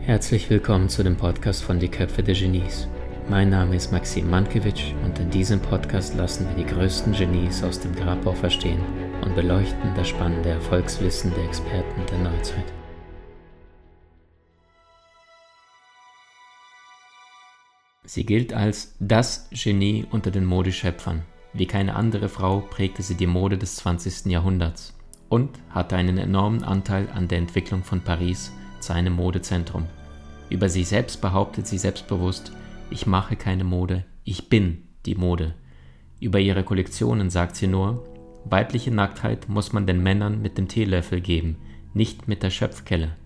Herzlich willkommen zu dem Podcast von Die Köpfe der Genies. Mein Name ist Maxim Mankiewicz und in diesem Podcast lassen wir die größten Genies aus dem Grabau verstehen und beleuchten das spannende Erfolgswissen der Experten der Neuzeit. Sie gilt als das Genie unter den Modeschöpfern. Wie keine andere Frau prägte sie die Mode des 20. Jahrhunderts und hatte einen enormen Anteil an der Entwicklung von Paris zu einem Modezentrum. Über sich selbst behauptet sie selbstbewusst, ich mache keine Mode, ich bin die Mode. Über ihre Kollektionen sagt sie nur, weibliche Nacktheit muss man den Männern mit dem Teelöffel geben, nicht mit der Schöpfkelle.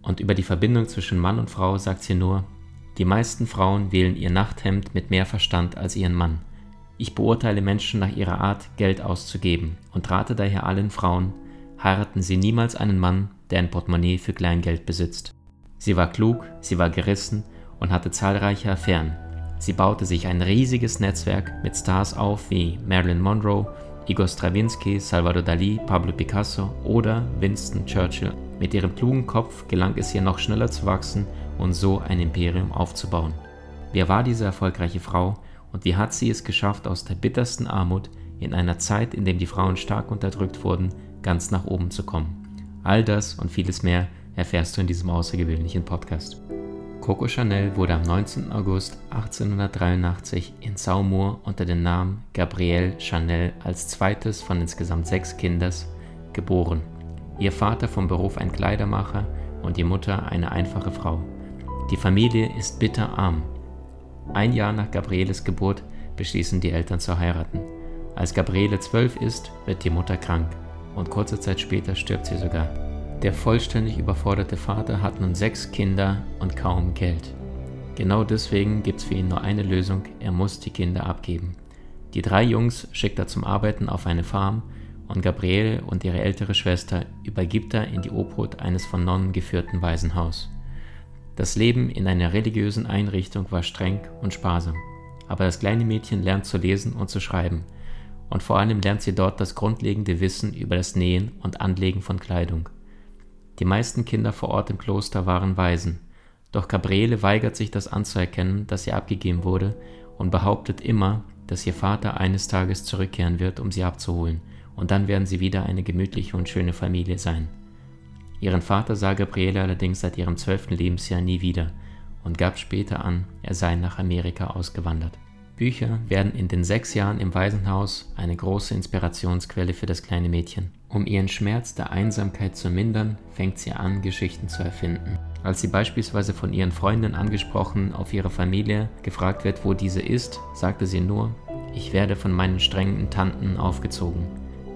Und über die Verbindung zwischen Mann und Frau sagt sie nur, die meisten Frauen wählen ihr Nachthemd mit mehr Verstand als ihren Mann. Ich beurteile Menschen nach ihrer Art, Geld auszugeben und rate daher allen Frauen, heiraten Sie niemals einen Mann, der ein Portemonnaie für Kleingeld besitzt. Sie war klug, sie war gerissen und hatte zahlreiche Affären. Sie baute sich ein riesiges Netzwerk mit Stars auf wie Marilyn Monroe, Igor Stravinsky, Salvador Dali, Pablo Picasso oder Winston Churchill. Mit ihrem klugen Kopf gelang es ihr noch schneller zu wachsen und so ein Imperium aufzubauen. Wer war diese erfolgreiche Frau und wie hat sie es geschafft, aus der bittersten Armut in einer Zeit, in der die Frauen stark unterdrückt wurden, ganz nach oben zu kommen? All das und vieles mehr erfährst du in diesem außergewöhnlichen Podcast. Coco Chanel wurde am 19. August 1883 in Saumur unter dem Namen Gabrielle Chanel als zweites von insgesamt sechs Kindern geboren. Ihr Vater vom Beruf ein Kleidermacher und die Mutter eine einfache Frau. Die Familie ist bitterarm. Ein Jahr nach Gabrieles Geburt beschließen die Eltern zu heiraten. Als Gabriele zwölf ist, wird die Mutter krank und kurze Zeit später stirbt sie sogar. Der vollständig überforderte Vater hat nun sechs Kinder und kaum Geld. Genau deswegen gibt es für ihn nur eine Lösung, er muss die Kinder abgeben. Die drei Jungs schickt er zum Arbeiten auf eine Farm und Gabriele und ihre ältere Schwester übergibt er in die Obhut eines von Nonnen geführten Waisenhaus. Das Leben in einer religiösen Einrichtung war streng und sparsam, aber das kleine Mädchen lernt zu lesen und zu schreiben, und vor allem lernt sie dort das grundlegende Wissen über das Nähen und Anlegen von Kleidung. Die meisten Kinder vor Ort im Kloster waren Waisen, doch Gabriele weigert sich das anzuerkennen, dass sie abgegeben wurde, und behauptet immer, dass ihr Vater eines Tages zurückkehren wird, um sie abzuholen, und dann werden sie wieder eine gemütliche und schöne Familie sein. Ihren Vater sah Gabriele allerdings seit ihrem zwölften Lebensjahr nie wieder und gab später an, er sei nach Amerika ausgewandert. Bücher werden in den sechs Jahren im Waisenhaus eine große Inspirationsquelle für das kleine Mädchen. Um ihren Schmerz der Einsamkeit zu mindern, fängt sie an, Geschichten zu erfinden. Als sie beispielsweise von ihren Freunden angesprochen auf ihre Familie gefragt wird, wo diese ist, sagte sie nur, ich werde von meinen strengen Tanten aufgezogen.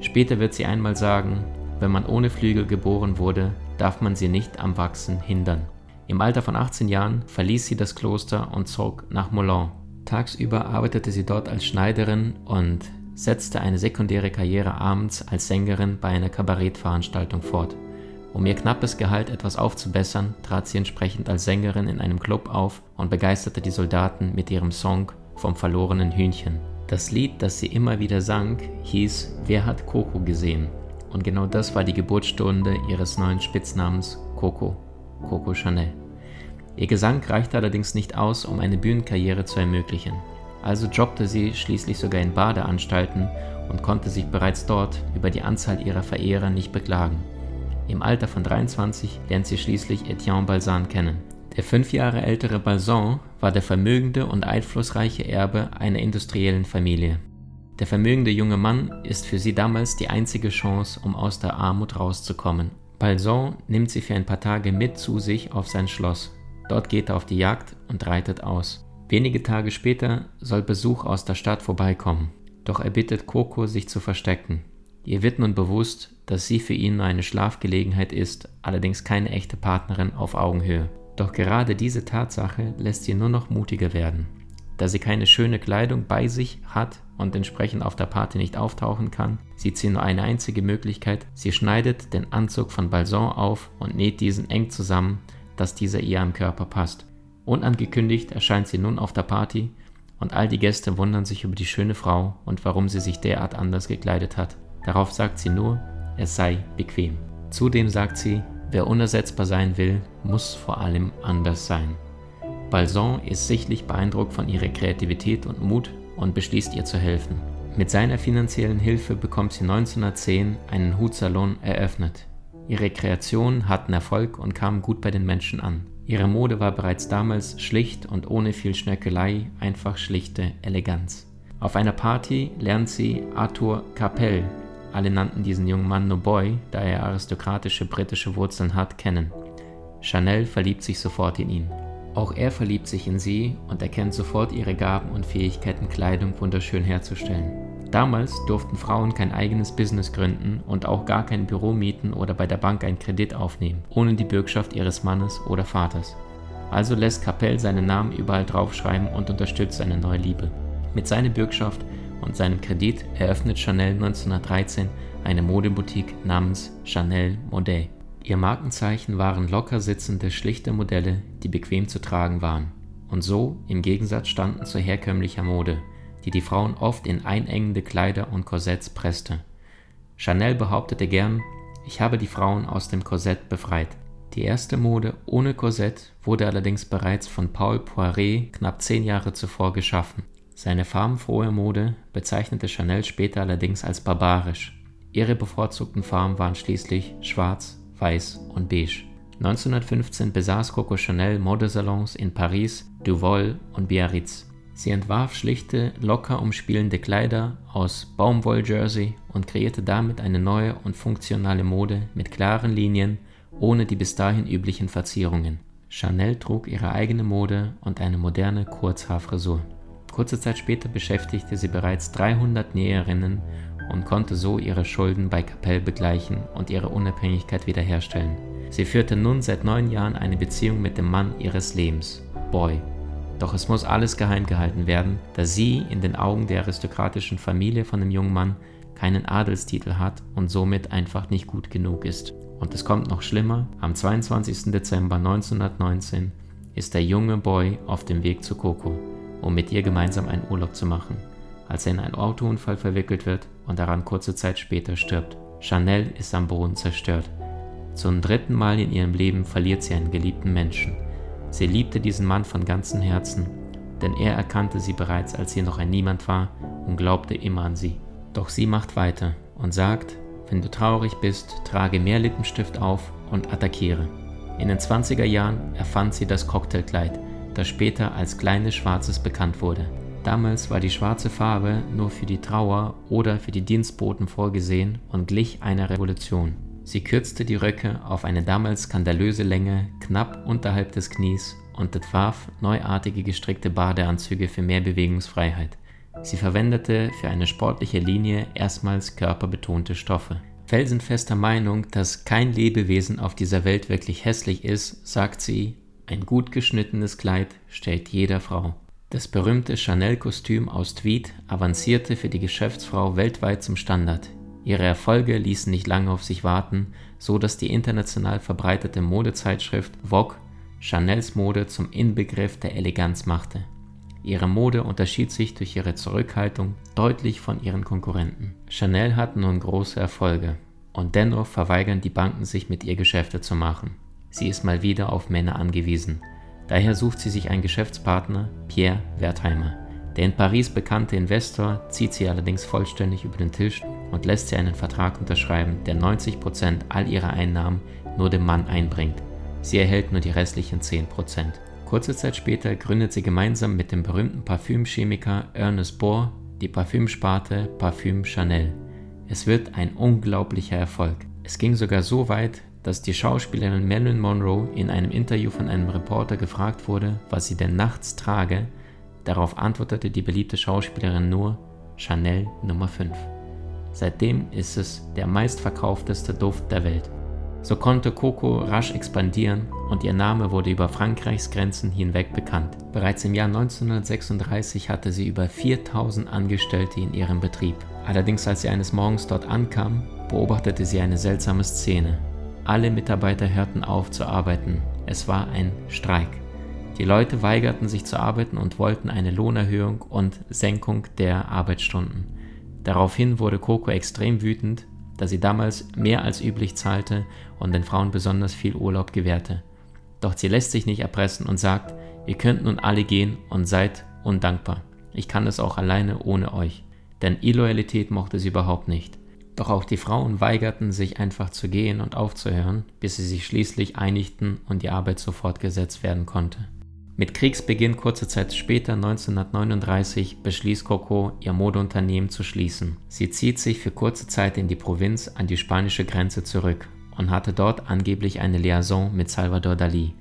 Später wird sie einmal sagen, wenn man ohne Flügel geboren wurde, darf man sie nicht am Wachsen hindern. Im Alter von 18 Jahren verließ sie das Kloster und zog nach Moulin. Tagsüber arbeitete sie dort als Schneiderin und setzte eine sekundäre Karriere abends als Sängerin bei einer Kabarettveranstaltung fort. Um ihr knappes Gehalt etwas aufzubessern, trat sie entsprechend als Sängerin in einem Club auf und begeisterte die Soldaten mit ihrem Song vom verlorenen Hühnchen. Das Lied, das sie immer wieder sang, hieß Wer hat Coco gesehen? Und genau das war die Geburtsstunde ihres neuen Spitznamens Coco, Coco Chanel. Ihr Gesang reichte allerdings nicht aus, um eine Bühnenkarriere zu ermöglichen. Also jobbte sie schließlich sogar in Badeanstalten und konnte sich bereits dort über die Anzahl ihrer Verehrer nicht beklagen. Im Alter von 23 lernt sie schließlich Etienne Balsan kennen. Der fünf Jahre ältere Balsan war der vermögende und einflussreiche Erbe einer industriellen Familie. Der vermögende junge Mann ist für sie damals die einzige Chance, um aus der Armut rauszukommen. Balsan nimmt sie für ein paar Tage mit zu sich auf sein Schloss. Dort geht er auf die Jagd und reitet aus. Wenige Tage später soll Besuch aus der Stadt vorbeikommen. Doch er bittet Coco, sich zu verstecken. Ihr wird nun bewusst, dass sie für ihn nur eine Schlafgelegenheit ist, allerdings keine echte Partnerin auf Augenhöhe. Doch gerade diese Tatsache lässt sie nur noch mutiger werden. Da sie keine schöne Kleidung bei sich hat und entsprechend auf der Party nicht auftauchen kann, sieht sie nur eine einzige Möglichkeit. Sie schneidet den Anzug von Balsan auf und näht diesen eng zusammen, dass dieser ihr am Körper passt. Unangekündigt erscheint sie nun auf der Party und all die Gäste wundern sich über die schöne Frau und warum sie sich derart anders gekleidet hat. Darauf sagt sie nur, es sei bequem. Zudem sagt sie, wer unersetzbar sein will, muss vor allem anders sein. Balson ist sichtlich beeindruckt von ihrer Kreativität und Mut und beschließt ihr zu helfen. Mit seiner finanziellen Hilfe bekommt sie 1910 einen Hutsalon eröffnet. Ihre Kreationen hatten Erfolg und kamen gut bei den Menschen an. Ihre Mode war bereits damals schlicht und ohne viel Schnörkelei, einfach schlichte Eleganz. Auf einer Party lernt sie Arthur Capel, alle nannten diesen jungen Mann nur Boy, da er aristokratische britische Wurzeln hat, kennen. Chanel verliebt sich sofort in ihn. Auch er verliebt sich in sie und erkennt sofort ihre Gaben und Fähigkeiten, Kleidung wunderschön herzustellen. Damals durften Frauen kein eigenes Business gründen und auch gar kein Büro mieten oder bei der Bank einen Kredit aufnehmen, ohne die Bürgschaft ihres Mannes oder Vaters. Also lässt Capell seinen Namen überall draufschreiben und unterstützt seine neue Liebe. Mit seiner Bürgschaft und seinem Kredit eröffnet Chanel 1913 eine Modeboutique namens Chanel Modet. Ihr Markenzeichen waren locker sitzende, schlichte Modelle, die bequem zu tragen waren und so im Gegensatz standen zur herkömmlicher Mode, die die Frauen oft in einengende Kleider und Korsetts presste. Chanel behauptete gern, ich habe die Frauen aus dem Korsett befreit. Die erste Mode ohne Korsett wurde allerdings bereits von Paul Poiret knapp zehn Jahre zuvor geschaffen. Seine farbenfrohe Mode bezeichnete Chanel später allerdings als barbarisch. Ihre bevorzugten Farben waren schließlich schwarz, weiß und beige. 1915 besaß Coco Chanel Modesalons in Paris, Duval und Biarritz. Sie entwarf schlichte, locker umspielende Kleider aus Baumwolljersey und kreierte damit eine neue und funktionale Mode mit klaren Linien, ohne die bis dahin üblichen Verzierungen. Chanel trug ihre eigene Mode und eine moderne Kurzhaarfrisur. Kurze Zeit später beschäftigte sie bereits 300 Näherinnen und konnte so ihre Schulden bei Capell begleichen und ihre Unabhängigkeit wiederherstellen. Sie führte nun seit neun Jahren eine Beziehung mit dem Mann ihres Lebens, Boy. Doch es muss alles geheim gehalten werden, da sie in den Augen der aristokratischen Familie von dem jungen Mann keinen Adelstitel hat und somit einfach nicht gut genug ist. Und es kommt noch schlimmer, am 22. Dezember 1919 ist der junge Boy auf dem Weg zu Coco um mit ihr gemeinsam einen Urlaub zu machen, als er in einen Autounfall verwickelt wird und daran kurze Zeit später stirbt. Chanel ist am Boden zerstört. Zum dritten Mal in ihrem Leben verliert sie einen geliebten Menschen. Sie liebte diesen Mann von ganzem Herzen, denn er erkannte sie bereits, als sie noch ein Niemand war und glaubte immer an sie. Doch sie macht weiter und sagt, wenn du traurig bist, trage mehr Lippenstift auf und attackiere. In den 20er Jahren erfand sie das Cocktailkleid, das später als kleines Schwarzes bekannt wurde. Damals war die schwarze Farbe nur für die Trauer oder für die Dienstboten vorgesehen und glich einer Revolution. Sie kürzte die Röcke auf eine damals skandalöse Länge knapp unterhalb des Knies und entwarf neuartige gestrickte Badeanzüge für mehr Bewegungsfreiheit. Sie verwendete für eine sportliche Linie erstmals körperbetonte Stoffe. Felsenfester Meinung, dass kein Lebewesen auf dieser Welt wirklich hässlich ist, sagt sie, ein gut geschnittenes Kleid stellt jeder Frau. Das berühmte Chanel-Kostüm aus Tweed avancierte für die Geschäftsfrau weltweit zum Standard. Ihre Erfolge ließen nicht lange auf sich warten, so dass die international verbreitete Modezeitschrift Vogue Chanels Mode zum Inbegriff der Eleganz machte. Ihre Mode unterschied sich durch ihre Zurückhaltung deutlich von ihren Konkurrenten. Chanel hat nun große Erfolge und dennoch verweigern die Banken sich mit ihr Geschäfte zu machen. Sie ist mal wieder auf Männer angewiesen. Daher sucht sie sich einen Geschäftspartner, Pierre Wertheimer. Der in Paris bekannte Investor zieht sie allerdings vollständig über den Tisch und lässt sie einen Vertrag unterschreiben, der 90% all ihrer Einnahmen nur dem Mann einbringt. Sie erhält nur die restlichen 10%. Kurze Zeit später gründet sie gemeinsam mit dem berühmten Parfümchemiker Ernest Bohr die Parfümsparte Parfüm Chanel. Es wird ein unglaublicher Erfolg. Es ging sogar so weit, dass die Schauspielerin Marilyn Monroe in einem Interview von einem Reporter gefragt wurde, was sie denn nachts trage. Darauf antwortete die beliebte Schauspielerin nur Chanel Nummer 5. Seitdem ist es der meistverkaufteste Duft der Welt. So konnte Coco rasch expandieren und ihr Name wurde über Frankreichs Grenzen hinweg bekannt. Bereits im Jahr 1936 hatte sie über 4000 Angestellte in ihrem Betrieb. Allerdings als sie eines Morgens dort ankam, beobachtete sie eine seltsame Szene. Alle Mitarbeiter hörten auf zu arbeiten. Es war ein Streik. Die Leute weigerten sich zu arbeiten und wollten eine Lohnerhöhung und Senkung der Arbeitsstunden. Daraufhin wurde Coco extrem wütend, da sie damals mehr als üblich zahlte und den Frauen besonders viel Urlaub gewährte. Doch sie lässt sich nicht erpressen und sagt, ihr könnt nun alle gehen und seid undankbar. Ich kann es auch alleine ohne euch. Denn Illoyalität mochte sie überhaupt nicht. Doch auch die Frauen weigerten sich einfach zu gehen und aufzuhören, bis sie sich schließlich einigten und die Arbeit so fortgesetzt werden konnte. Mit Kriegsbeginn kurze Zeit später, 1939, beschließt Coco, ihr Modeunternehmen zu schließen. Sie zieht sich für kurze Zeit in die Provinz an die spanische Grenze zurück und hatte dort angeblich eine Liaison mit Salvador Dali,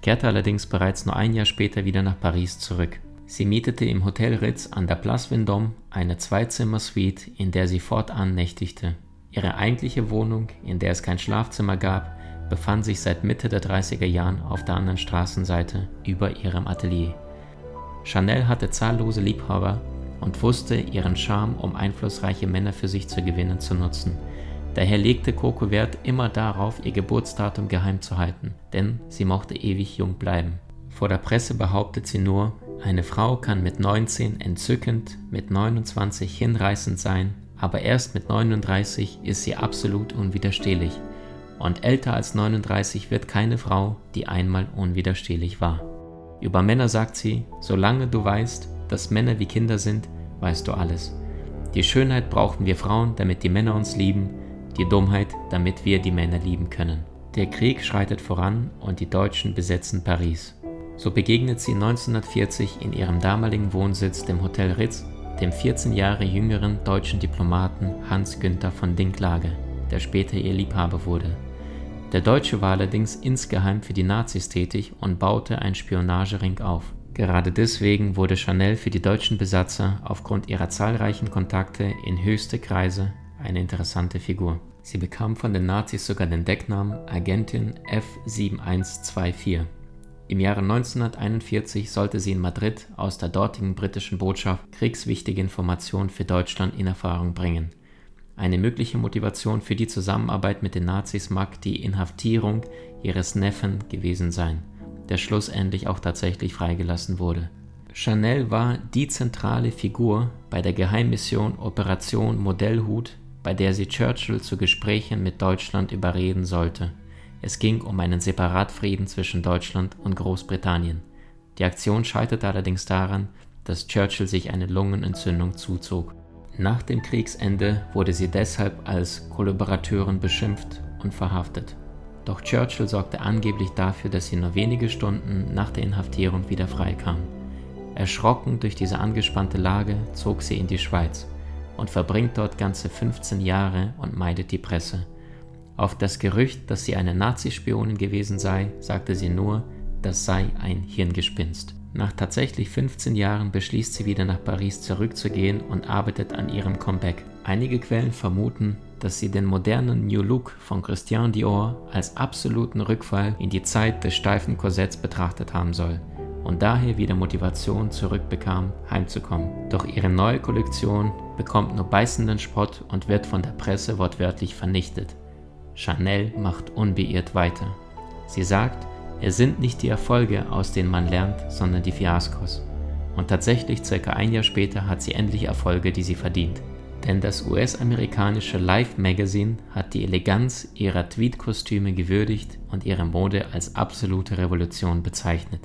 kehrte allerdings bereits nur ein Jahr später wieder nach Paris zurück. Sie mietete im Hotel Ritz an der Place Vendôme eine Zweizimmer-Suite, in der sie fortan nächtigte. Ihre eigentliche Wohnung, in der es kein Schlafzimmer gab, befand sich seit Mitte der 30er Jahren auf der anderen Straßenseite über ihrem Atelier. Chanel hatte zahllose Liebhaber und wusste, ihren Charme, um einflussreiche Männer für sich zu gewinnen, zu nutzen. Daher legte Coco Wert immer darauf, ihr Geburtsdatum geheim zu halten, denn sie mochte ewig jung bleiben. Vor der Presse behauptet sie nur, eine Frau kann mit 19 entzückend, mit 29 hinreißend sein, aber erst mit 39 ist sie absolut unwiderstehlich und älter als 39 wird keine Frau, die einmal unwiderstehlich war. Über Männer sagt sie, solange du weißt, dass Männer wie Kinder sind, weißt du alles. Die Schönheit brauchen wir Frauen, damit die Männer uns lieben, die Dummheit, damit wir die Männer lieben können. Der Krieg schreitet voran und die Deutschen besetzen Paris. So begegnet sie 1940 in ihrem damaligen Wohnsitz, dem Hotel Ritz, dem 14 Jahre jüngeren deutschen Diplomaten Hans Günther von Dinklage, der später ihr Liebhaber wurde. Der Deutsche war allerdings insgeheim für die Nazis tätig und baute einen Spionagering auf. Gerade deswegen wurde Chanel für die deutschen Besatzer aufgrund ihrer zahlreichen Kontakte in höchste Kreise eine interessante Figur. Sie bekam von den Nazis sogar den Decknamen Agentin F7124. Im Jahre 1941 sollte sie in Madrid aus der dortigen britischen Botschaft kriegswichtige Informationen für Deutschland in Erfahrung bringen. Eine mögliche Motivation für die Zusammenarbeit mit den Nazis mag die Inhaftierung ihres Neffen gewesen sein, der schlussendlich auch tatsächlich freigelassen wurde. Chanel war die zentrale Figur bei der Geheimmission Operation Modellhut, bei der sie Churchill zu Gesprächen mit Deutschland überreden sollte. Es ging um einen Separatfrieden zwischen Deutschland und Großbritannien. Die Aktion scheiterte allerdings daran, dass Churchill sich eine Lungenentzündung zuzog. Nach dem Kriegsende wurde sie deshalb als Kollaborateurin beschimpft und verhaftet. Doch Churchill sorgte angeblich dafür, dass sie nur wenige Stunden nach der Inhaftierung wieder freikam. Erschrocken durch diese angespannte Lage zog sie in die Schweiz und verbringt dort ganze 15 Jahre und meidet die Presse. Auf das Gerücht, dass sie eine Nazispionin gewesen sei, sagte sie nur, das sei ein Hirngespinst. Nach tatsächlich 15 Jahren beschließt sie wieder nach Paris zurückzugehen und arbeitet an ihrem Comeback. Einige Quellen vermuten, dass sie den modernen New Look von Christian Dior als absoluten Rückfall in die Zeit des steifen Korsetts betrachtet haben soll und daher wieder Motivation zurückbekam, heimzukommen. Doch ihre neue Kollektion bekommt nur beißenden Spott und wird von der Presse wortwörtlich vernichtet. Chanel macht unbeirrt weiter. Sie sagt, es sind nicht die Erfolge, aus denen man lernt, sondern die Fiaskos. Und tatsächlich circa ein Jahr später hat sie endlich Erfolge, die sie verdient. Denn das US-amerikanische Life Magazine hat die Eleganz ihrer Tweed-Kostüme gewürdigt und ihre Mode als absolute Revolution bezeichnet.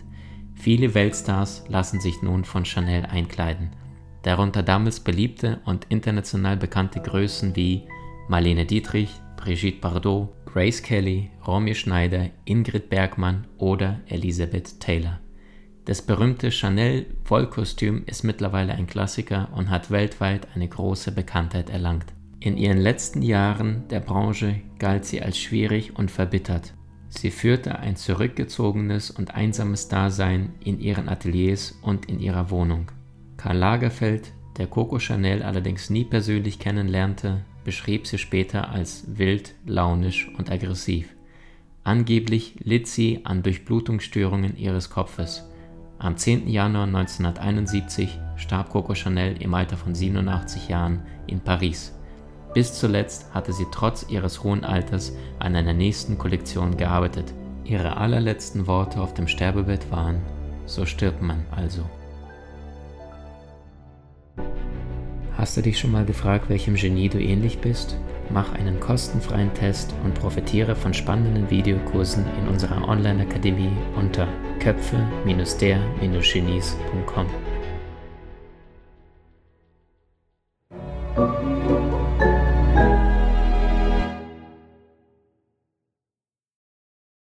Viele Weltstars lassen sich nun von Chanel einkleiden, darunter damals beliebte und international bekannte Größen wie Marlene Dietrich, Brigitte Bardot, Grace Kelly, Romy Schneider, Ingrid Bergmann oder Elizabeth Taylor. Das berühmte Chanel Vollkostüm ist mittlerweile ein Klassiker und hat weltweit eine große Bekanntheit erlangt. In ihren letzten Jahren der Branche galt sie als schwierig und verbittert. Sie führte ein zurückgezogenes und einsames Dasein in ihren Ateliers und in ihrer Wohnung. Karl Lagerfeld, der Coco Chanel allerdings nie persönlich kennenlernte, beschrieb sie später als wild, launisch und aggressiv. Angeblich litt sie an Durchblutungsstörungen ihres Kopfes. Am 10. Januar 1971 starb Coco Chanel im Alter von 87 Jahren in Paris. Bis zuletzt hatte sie trotz ihres hohen Alters an einer nächsten Kollektion gearbeitet. Ihre allerletzten Worte auf dem Sterbebett waren, so stirbt man also. Hast du dich schon mal gefragt, welchem Genie du ähnlich bist mach einen kostenfreien Test und profitiere von spannenden Videokursen in unserer Online-Akademie unter köpfe-der-genies.com.